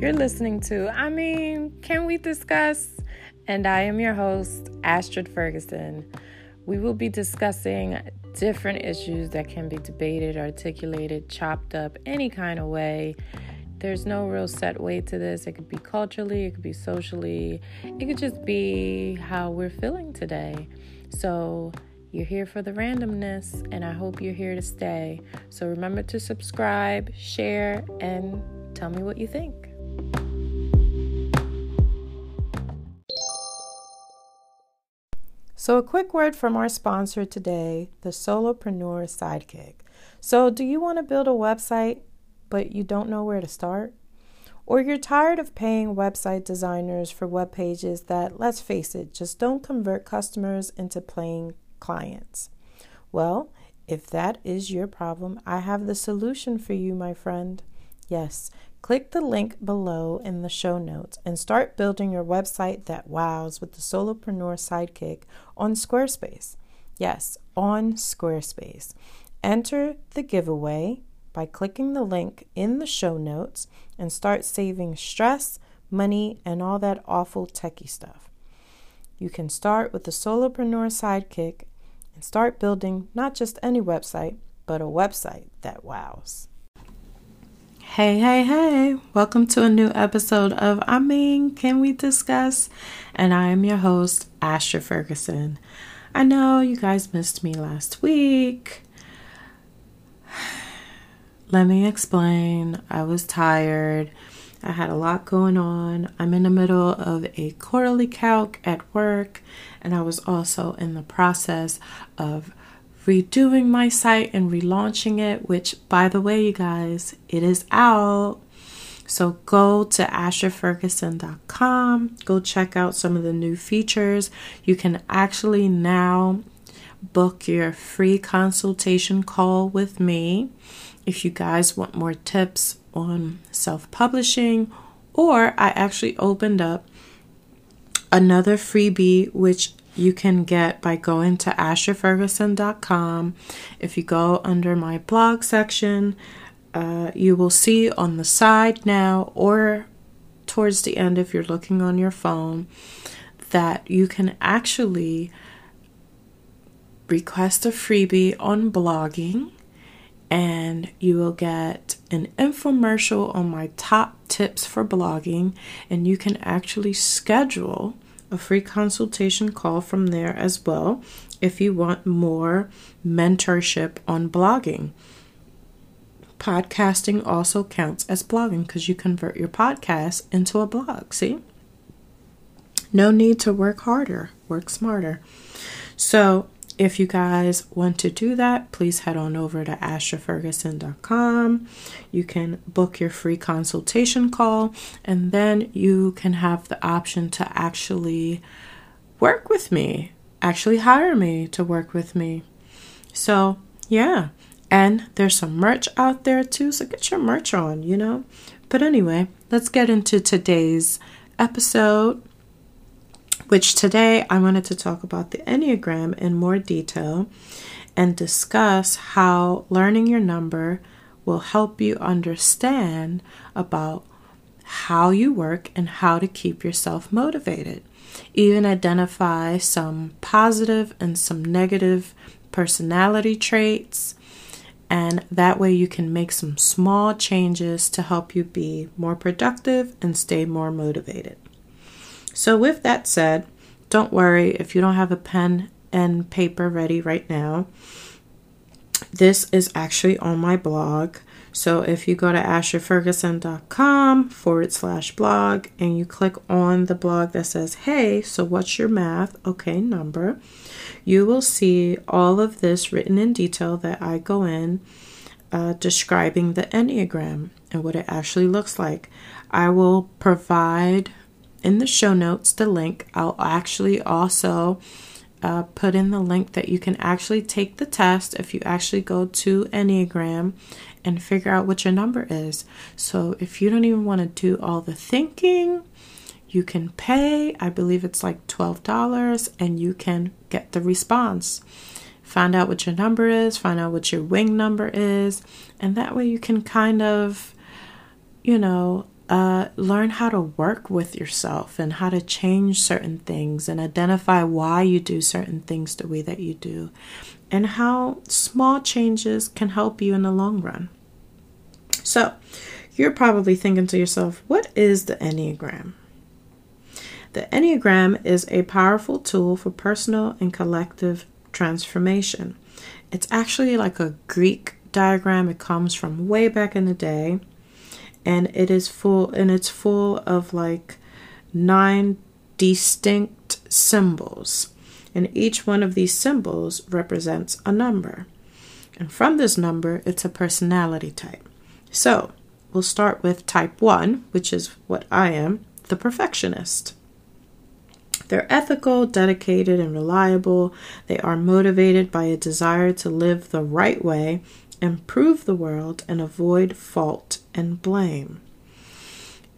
You're listening to, I mean, can we discuss? And I am your host, Asher Ferguson. We will be discussing different issues that can be debated, articulated, chopped up any kind of way. There's no real set way to this. It could be culturally, it could be socially, it could just be how we're feeling today. So, you're here for the randomness, and I hope you're here to stay. So, remember to subscribe, share, and tell me what you think. So, a quick word from our sponsor today, the Solopreneur Sidekick. So, do you want to build a website, but you don't know where to start? Or you're tired of paying website designers for web pages that, let's face it, just don't convert customers into paying clients? Well, if that is your problem, I have the solution for you, my friend. Yes, Click the link below in the show notes and start building your website that wows with the Solopreneur Sidekick on Squarespace. Yes, on Squarespace. Enter the giveaway by clicking the link in the show notes and start saving stress, money, and all that awful techie stuff. You can start with the Solopreneur Sidekick and start building not just any website, but a website that wows. Hey, hey, hey, welcome to a new episode of I mean, can we discuss? And I am your host, Asher Ferguson. I know you guys missed me last week. Let me explain. I was tired. I had a lot going on. I'm in the middle of a quarterly calc at work, and I was also in the process of redoing my site and relaunching it, which, by the way, you guys, it is out. So go to asherferguson.com, go check out some of the new features. You can actually now book your free consultation call with me if you guys want more tips on self publishing, or I actually opened up another freebie which you can get by going to asherferguson.com. If you go under my blog section, uh, you will see on the side now or towards the end if you're looking on your phone that you can actually request a freebie on blogging and you will get an infomercial on my top tips for blogging and you can actually schedule a free consultation call from there as well if you want more mentorship on blogging. Podcasting also counts as blogging because you convert your podcast into a blog. See? No need to work harder, work smarter. So, if you guys want to do that, please head on over to asherferguson.com. You can book your free consultation call, and then you can have the option to actually work with me, actually hire me to work with me. So, yeah. And there's some merch out there too, so get your merch on, you know? But anyway, let's get into today's episode which today I wanted to talk about the Enneagram in more detail and discuss how learning your number will help you understand about how you work and how to keep yourself motivated. Even identify some positive and some negative personality traits. And that way, you can make some small changes to help you be more productive and stay more motivated. So, with that said, don't worry if you don't have a pen and paper ready right now. This is actually on my blog. So if you go to asherferguson.com forward slash blog and you click on the blog that says, Hey, so what's your math? Okay, number. You will see all of this written in detail that I go in uh, describing the Enneagram and what it actually looks like. I will provide in the show notes the link. I'll actually also uh, put in the link that you can actually take the test if you actually go to Enneagram and figure out what your number is. So if you don't even want to do all the thinking, you can pay, I believe it's like $12, and you can get the response. Find out what your number is, find out what your wing number is, and that way you can kind of, you know, uh, learn how to work with yourself and how to change certain things and identify why you do certain things the way that you do and how small changes can help you in the long run. So, you're probably thinking to yourself, what is the Enneagram? The Enneagram is a powerful tool for personal and collective transformation. It's actually like a Greek diagram. It comes from way back in the day and it is full and it's full of like nine distinct symbols. And each one of these symbols represents a number. And from this number, it's a personality type. So, we'll start with type 1, which is what I am, the perfectionist. They're ethical, dedicated, and reliable. They are motivated by a desire to live the right way, improve the world, and avoid fault and blame.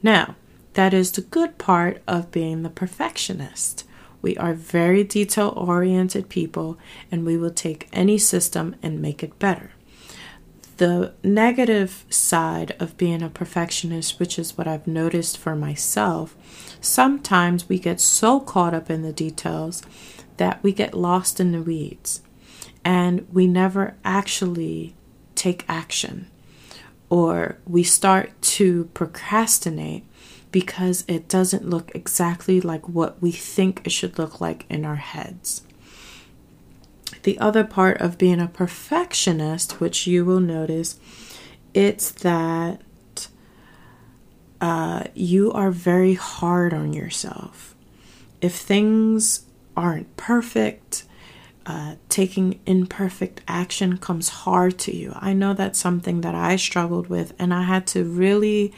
Now, that is the good part of being the perfectionist. We are very detail oriented people and we will take any system and make it better. The negative side of being a perfectionist, which is what I've noticed for myself, sometimes we get so caught up in the details that we get lost in the weeds and we never actually take action or we start to procrastinate because it doesn't look exactly like what we think it should look like in our heads. The other part of being a perfectionist, which you will notice, it's that uh, you are very hard on yourself. If things aren't perfect, uh, taking imperfect action comes hard to you. I know that's something that I struggled with, and I had to really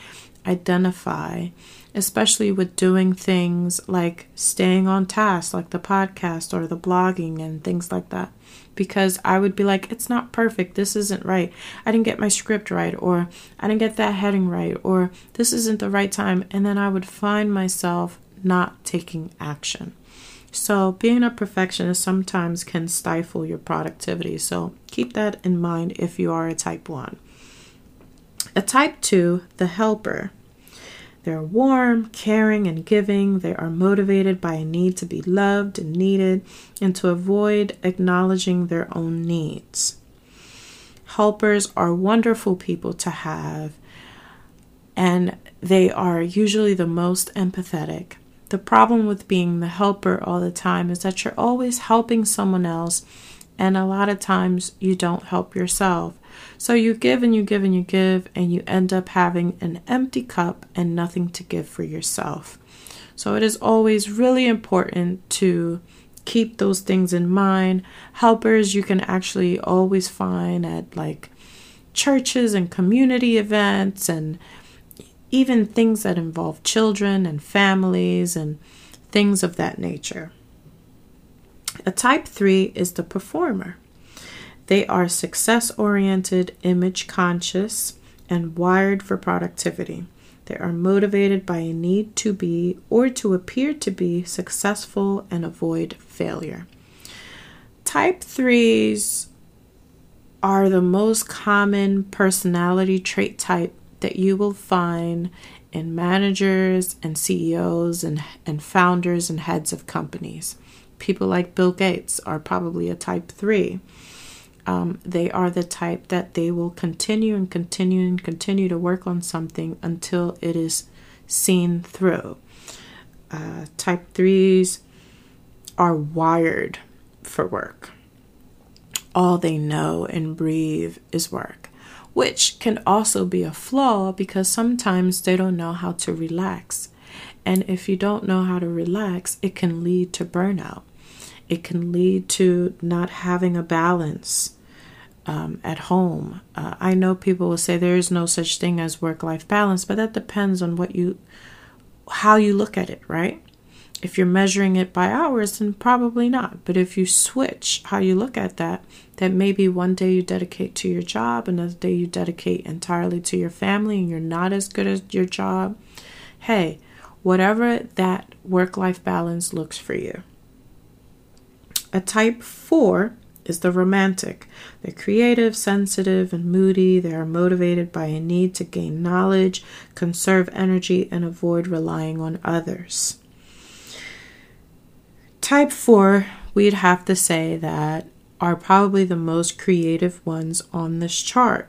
identify, especially with doing things like staying on task, like the podcast or the blogging and things like that. Because I would be like, it's not perfect. This isn't right. I didn't get my script right, or I didn't get that heading right, or this isn't the right time. And then I would find myself not taking action. So, being a perfectionist sometimes can stifle your productivity. So, keep that in mind if you are a type 1. A type 2, the helper. They're warm, caring, and giving. They are motivated by a need to be loved and needed and to avoid acknowledging their own needs. Helpers are wonderful people to have, and they are usually the most empathetic. The problem with being the helper all the time is that you're always helping someone else, and a lot of times you don't help yourself. So you give and you give and you give, and you end up having an empty cup and nothing to give for yourself. So it is always really important to keep those things in mind. Helpers you can actually always find at like churches and community events and even things that involve children and families and things of that nature. A type 3 is the performer. They are success oriented, image conscious, and wired for productivity. They are motivated by a need to be or to appear to be successful and avoid failure. Type 3s are the most common personality trait type that you will find in managers and CEOs and, and founders and heads of companies. People like Bill Gates are probably a type 3. Um, they are the type that they will continue and continue and continue to work on something until it is seen through. Uh, type 3s are wired for work. All they know and breathe is work which can also be a flaw because sometimes they don't know how to relax. And if you don't know how to relax, it can lead to burnout. It can lead to not having a balance um, at home. Uh, I know people will say there is no such thing as work life balance, but that depends on what you, how you look at it, right? If you're measuring it by hours, then probably not. But if you switch how you look at that, that maybe one day you dedicate to your job, another day you dedicate entirely to your family, and you're not as good at your job. Hey, whatever that work life balance looks for you. A type 4 is the romantic. They're creative, sensitive, and moody. They are motivated by a need to gain knowledge, conserve energy, and avoid relying on others. Type 4, we'd have to say that are probably the most creative ones on this chart.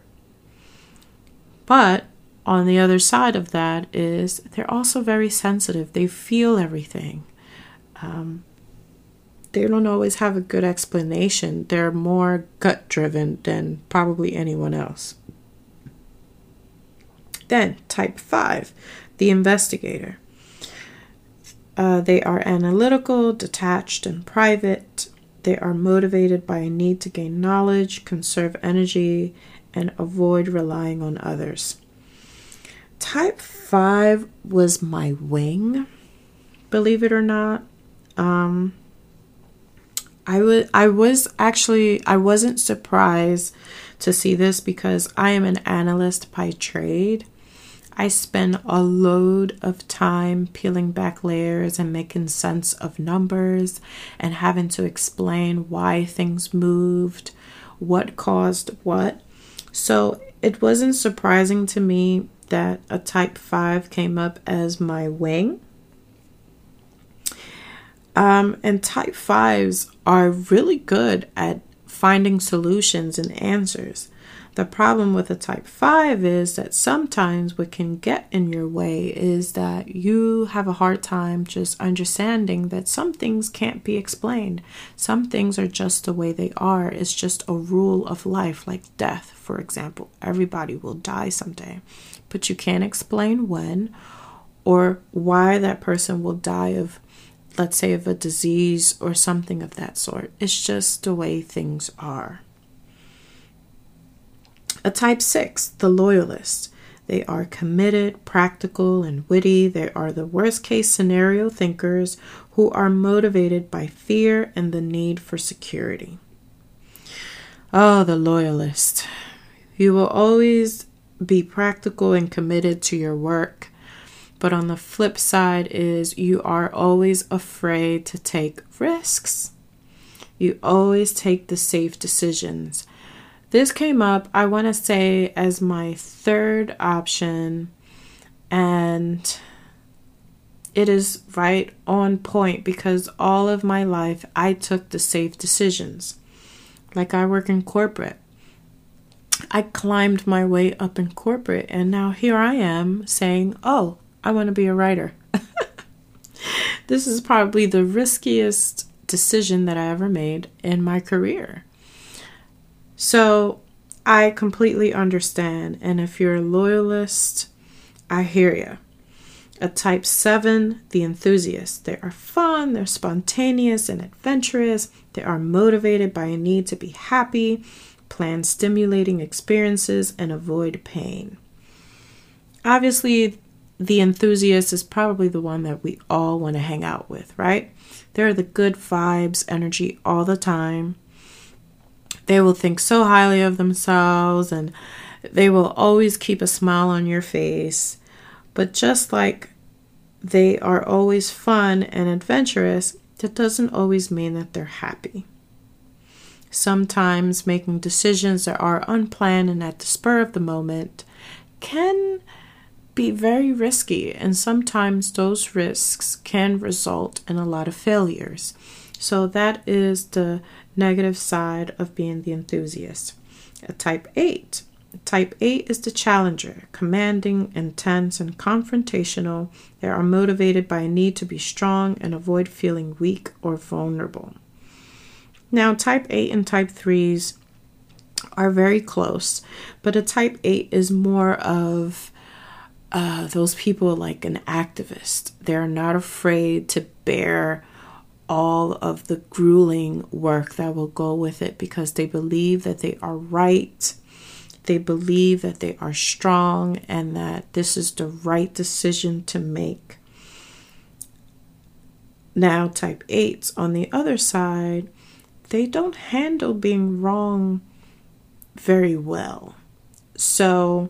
But on the other side of that is they're also very sensitive. They feel everything. Um, they don't always have a good explanation. They're more gut driven than probably anyone else. Then, type 5, the investigator. Uh, they are analytical, detached, and private. They are motivated by a need to gain knowledge, conserve energy, and avoid relying on others. Type 5 was my wing, believe it or not. Um, I I was actually I wasn't surprised to see this because I am an analyst by trade. I spend a load of time peeling back layers and making sense of numbers and having to explain why things moved, what caused what. So it wasn't surprising to me that a type 5 came up as my wing. Um, and type 5s are really good at finding solutions and answers. The problem with a type 5 is that sometimes what can get in your way is that you have a hard time just understanding that some things can't be explained. Some things are just the way they are. It's just a rule of life, like death, for example. Everybody will die someday, but you can't explain when or why that person will die of let's say of a disease or something of that sort. It's just the way things are. A type 6, the loyalist. They are committed, practical, and witty. They are the worst case scenario thinkers who are motivated by fear and the need for security. Oh, the loyalist. You will always be practical and committed to your work. But on the flip side is you are always afraid to take risks. You always take the safe decisions. This came up, I want to say, as my third option, and it is right on point because all of my life I took the safe decisions. Like I work in corporate. I climbed my way up in corporate, and now here I am saying, Oh, I want to be a writer. this is probably the riskiest decision that I ever made in my career. So I completely understand. And if you're a loyalist, I hear you. A type 7, the enthusiast. They are fun, they're spontaneous and adventurous. They are motivated by a need to be happy, plan stimulating experiences, and avoid pain. Obviously, the enthusiast is probably the one that we all want to hang out with, right? They're the good vibes, energy all the time. They will think so highly of themselves and they will always keep a smile on your face. But just like they are always fun and adventurous, that doesn't always mean that they're happy. Sometimes making decisions that are unplanned and at the spur of the moment can be very risky, and sometimes those risks can result in a lot of failures. So, that is the negative side of being the enthusiast. A type 8. Type 8 is the challenger, commanding, intense, and confrontational. They are motivated by a need to be strong and avoid feeling weak or vulnerable. Now, type 8 and type 3s are very close, but a type 8 is more of uh, those people like an activist. They're not afraid to bear all of the grueling work that will go with it because they believe that they are right. They believe that they are strong and that this is the right decision to make. Now, type 8s on the other side, they don't handle being wrong very well. So,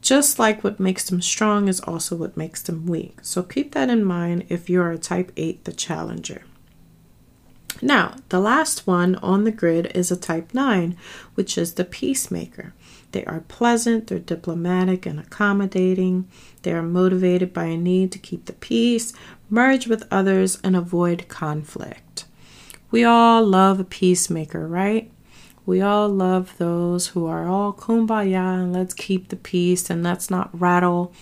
just like what makes them strong is also what makes them weak. So keep that in mind if you're a type 8, the challenger. Now, the last one on the grid is a type 9, which is the peacemaker. They are pleasant, they're diplomatic and accommodating. They are motivated by a need to keep the peace, merge with others, and avoid conflict. We all love a peacemaker, right? We all love those who are all kumbaya and let's keep the peace and let's not rattle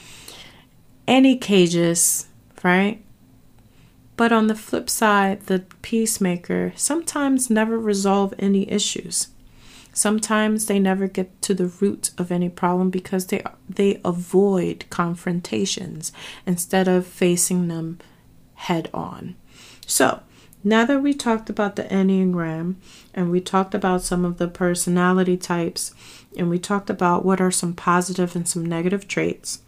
any cages, right? But on the flip side, the peacemaker sometimes never resolve any issues. Sometimes they never get to the root of any problem because they they avoid confrontations instead of facing them head on. So, now that we talked about the Enneagram and we talked about some of the personality types and we talked about what are some positive and some negative traits,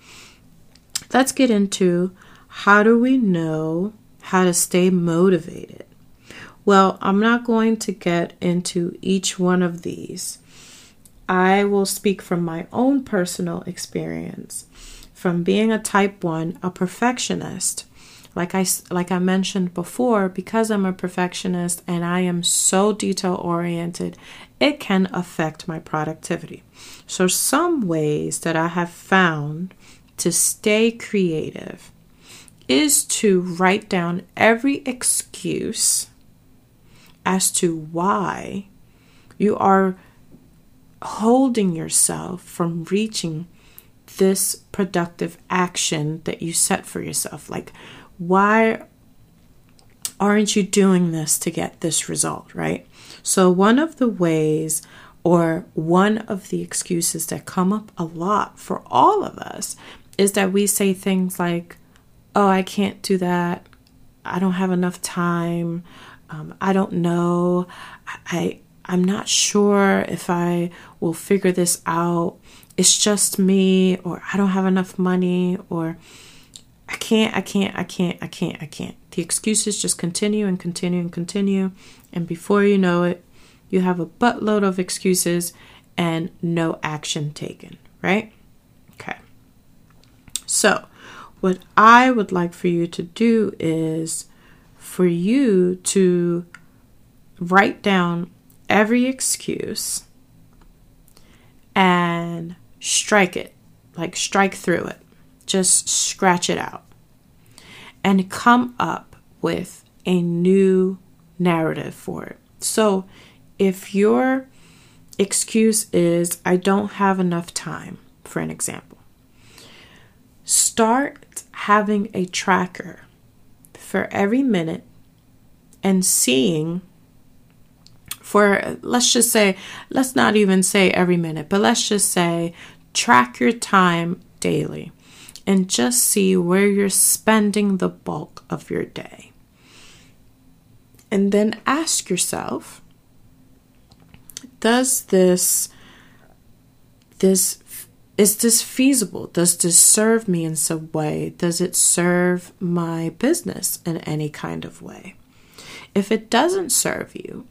let's get into how do we know how to stay motivated? Well, I'm not going to get into each one of these. I will speak from my own personal experience. From being a type 1, a perfectionist, like I like I mentioned before, because I'm a perfectionist and I am so detail oriented, it can affect my productivity. So some ways that I have found to stay creative is to write down every excuse as to why you are holding yourself from reaching this productive action that you set for yourself. Like, why aren't you doing this to get this result, right? So, one of the ways or one of the excuses that come up a lot for all of us is that we say things like, Oh, I can't do that. I don't have enough time. Um, I don't know. I I'm not sure if I will figure this out. It's just me, or I don't have enough money, or I can't, I can't, I can't, I can't, I can't. The excuses just continue and continue and continue. And before you know it, you have a buttload of excuses and no action taken, right? Okay. So, what I would like for you to do is for you to write down every excuse and strike it, like strike through it. Just scratch it out and come up with a new narrative for it. So if your excuse is, I don't have enough time, for an example, start having a tracker for every minute and seeing for let's just say let's not even say every minute but let's just say track your time daily and just see where you're spending the bulk of your day. And then ask yourself does this this is this feasible? Does this serve me in some way? Does it serve my business in any kind of way? If it doesn't serve you,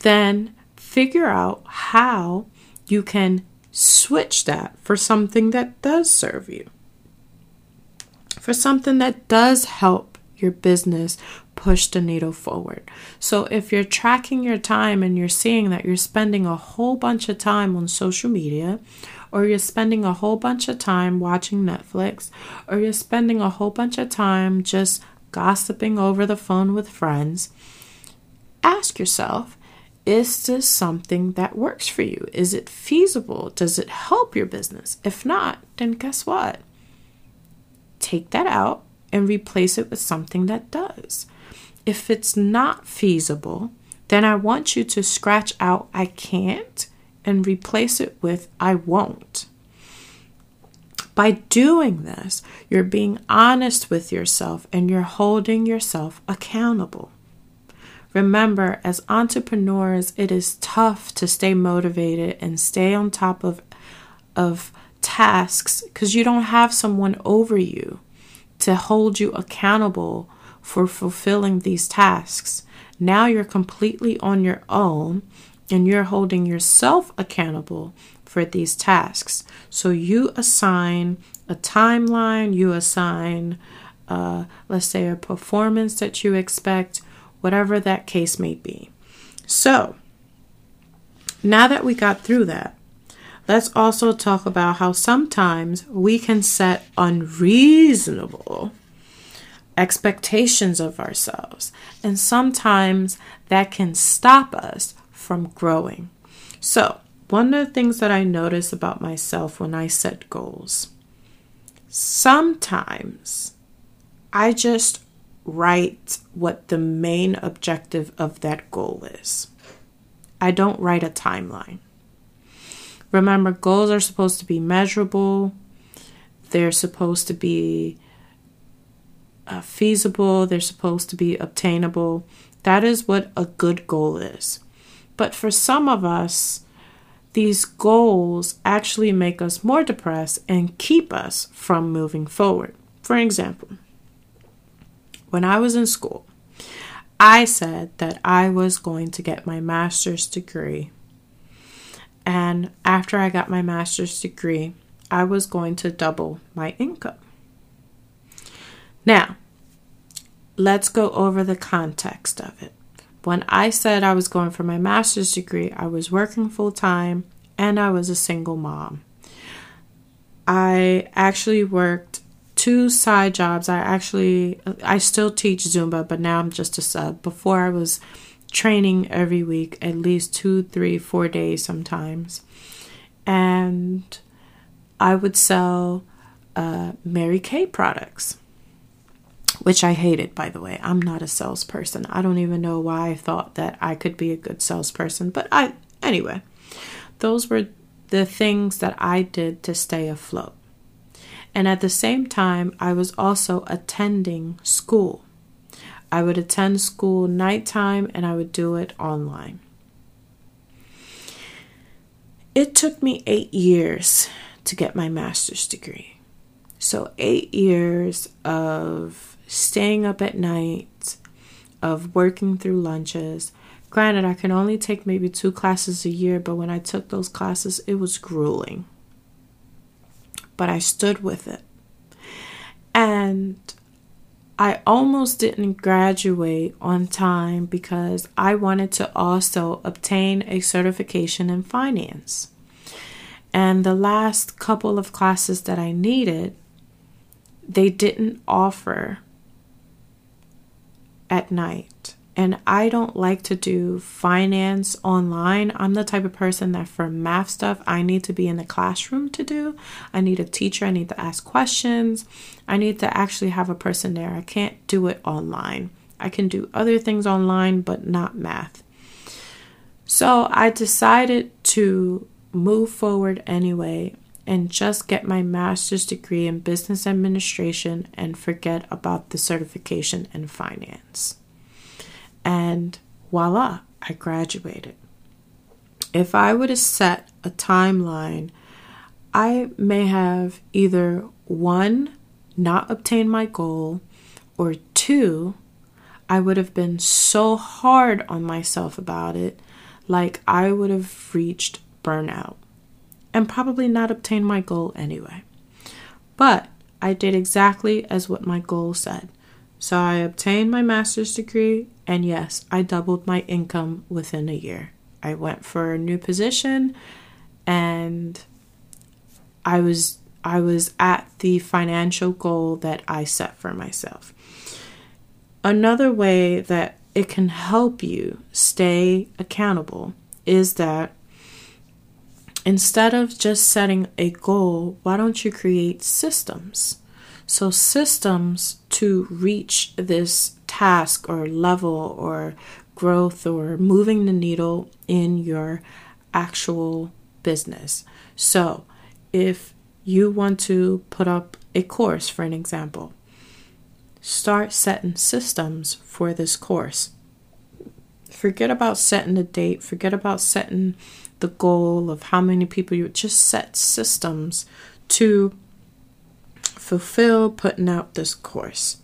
then figure out how you can switch that for something that does serve you, for something that does help your business push the needle forward. So if you're tracking your time and you're seeing that you're spending a whole bunch of time on social media or you're spending a whole bunch of time watching Netflix, or you're spending a whole bunch of time just gossiping over the phone with friends, ask yourself is this something that works for you? Is it feasible? Does it help your business? If not, then guess what? Take that out and replace it with something that does. If it's not feasible, then I want you to scratch out I can't and replace it with I won't. By doing this, you're being honest with yourself and you're holding yourself accountable. Remember, as entrepreneurs, it is tough to stay motivated and stay on top of, of tasks because you don't have someone over you to hold you accountable for fulfilling these tasks. Now you're completely on your own and you're holding yourself accountable for these tasks. So you assign a timeline, you assign, uh, let's say, a performance that you expect, whatever that case may be. So, now that we got through that, let's also talk about how sometimes we can set unreasonable expectations of ourselves, and sometimes that can stop us from growing. So, one of the things that I notice about myself when I set goals, sometimes I just write what the main objective of that goal is. I don't write a timeline. Remember, goals are supposed to be measurable, they're supposed to be uh, feasible, they're supposed to be obtainable. That is what a good goal is. But for some of us, these goals actually make us more depressed and keep us from moving forward. For example, when I was in school, I said that I was going to get my master's degree. And after I got my master's degree, I was going to double my income. Now, let's go over the context of it. When I said I was going for my master's degree, I was working full time and I was a single mom. I actually worked two side jobs. I actually I still teach Zumba, but now I'm just a sub. Before I was training every week, at least two, three, four days sometimes. And I would sell uh, Mary Kay products which I hated, by the way. I'm not a salesperson. I don't even know why I thought that I could be a good salesperson, but I, anyway, those were the things that I did to stay afloat. And at the same time, I was also attending school. I would attend school nighttime and I would do it online. It took me eight years to get my master's degree. So, eight years of staying up at night, of working through lunches. Granted, I can only take maybe two classes a year, but when I took those classes, it was grueling. But I stood with it. And I almost didn't graduate on time because I wanted to also obtain a certification in finance. And the last couple of classes that I needed, they didn't offer at night. And I don't like to do finance online. I'm the type of person that for math stuff, I need to be in the classroom to do. I need a teacher. I need to ask questions. I need to actually have a person there. I can't do it online. I can do other things online, but not math. So I decided to move forward anyway and just get my master's degree in business administration and forget about the certification in finance. And voila, I graduated. If I would have set a timeline, I may have either one, not obtained my goal, or two, I would have been so hard on myself about it, like I would have reached burnout and probably not obtain my goal anyway. But I did exactly as what my goal said. So I obtained my master's degree, and yes, I doubled my income within a year. I went for a new position and I was I was at the financial goal that I set for myself. Another way that it can help you stay accountable is that instead of just setting a goal, why don't you create systems? So, systems to reach this task or level or growth or moving the needle in your actual business. So, if you want to put up a course, for an example, start setting systems for this course. Forget about setting a date, forget about setting the goal of how many people you just set systems to fulfill putting out this course.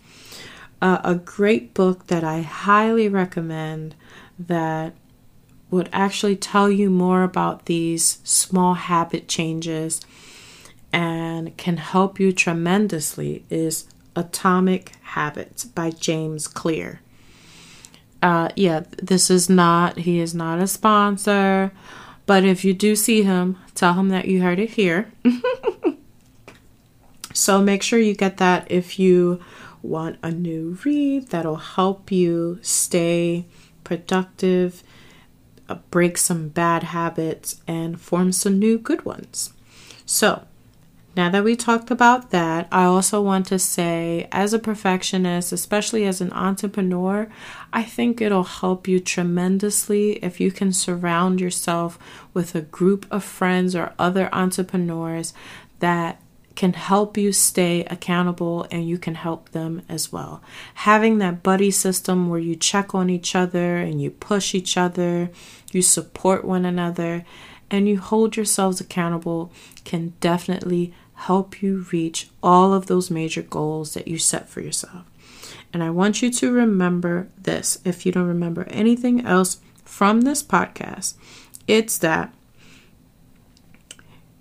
Uh, a great book that I highly recommend that would actually tell you more about these small habit changes and can help you tremendously is Atomic Habits by James Clear. Uh, yeah, this is not, he is not a sponsor. But if you do see him, tell him that you heard it here. so make sure you get that if you want a new read that'll help you stay productive, uh, break some bad habits, and form some new good ones. So, now that we talked about that, I also want to say, as a perfectionist, especially as an entrepreneur, I think it'll help you tremendously if you can surround yourself with a group of friends or other entrepreneurs that can help you stay accountable and you can help them as well. Having that buddy system where you check on each other and you push each other, you support one another, and you hold yourselves accountable can definitely help you reach all of those major goals that you set for yourself. And I want you to remember this if you don't remember anything else from this podcast, it's that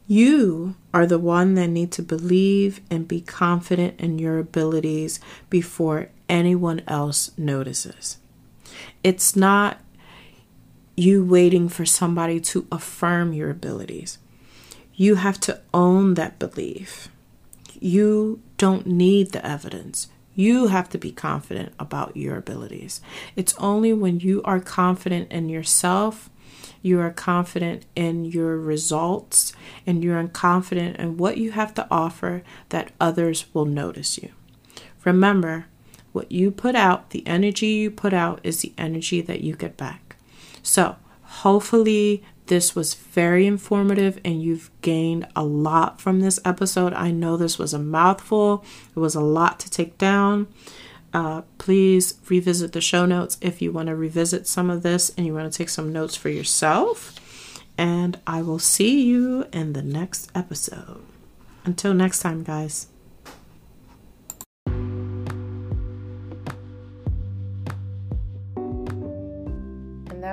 you are the one that need to believe and be confident in your abilities before anyone else notices. It's not you waiting for somebody to affirm your abilities you have to own that belief. You don't need the evidence. You have to be confident about your abilities. It's only when you are confident in yourself, you are confident in your results, and you're confident in what you have to offer that others will notice you. Remember, what you put out, the energy you put out, is the energy that you get back. So, hopefully, this was very informative and you've gained a lot from this episode. I know this was a mouthful, it was a lot to take down. Uh, please revisit the show notes if you want to revisit some of this and you want to take some notes for yourself. And I will see you in the next episode. Until next time, guys.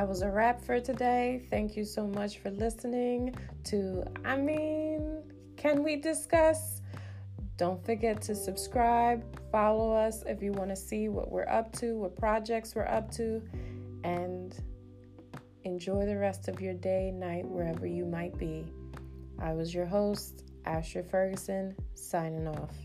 That was a wrap for today. Thank you so much for listening to I mean, can we discuss? Don't forget to subscribe, follow us if you want to see what we're up to, what projects we're up to, and enjoy the rest of your day, night, wherever you might be. I was your host, Asher Ferguson, signing off.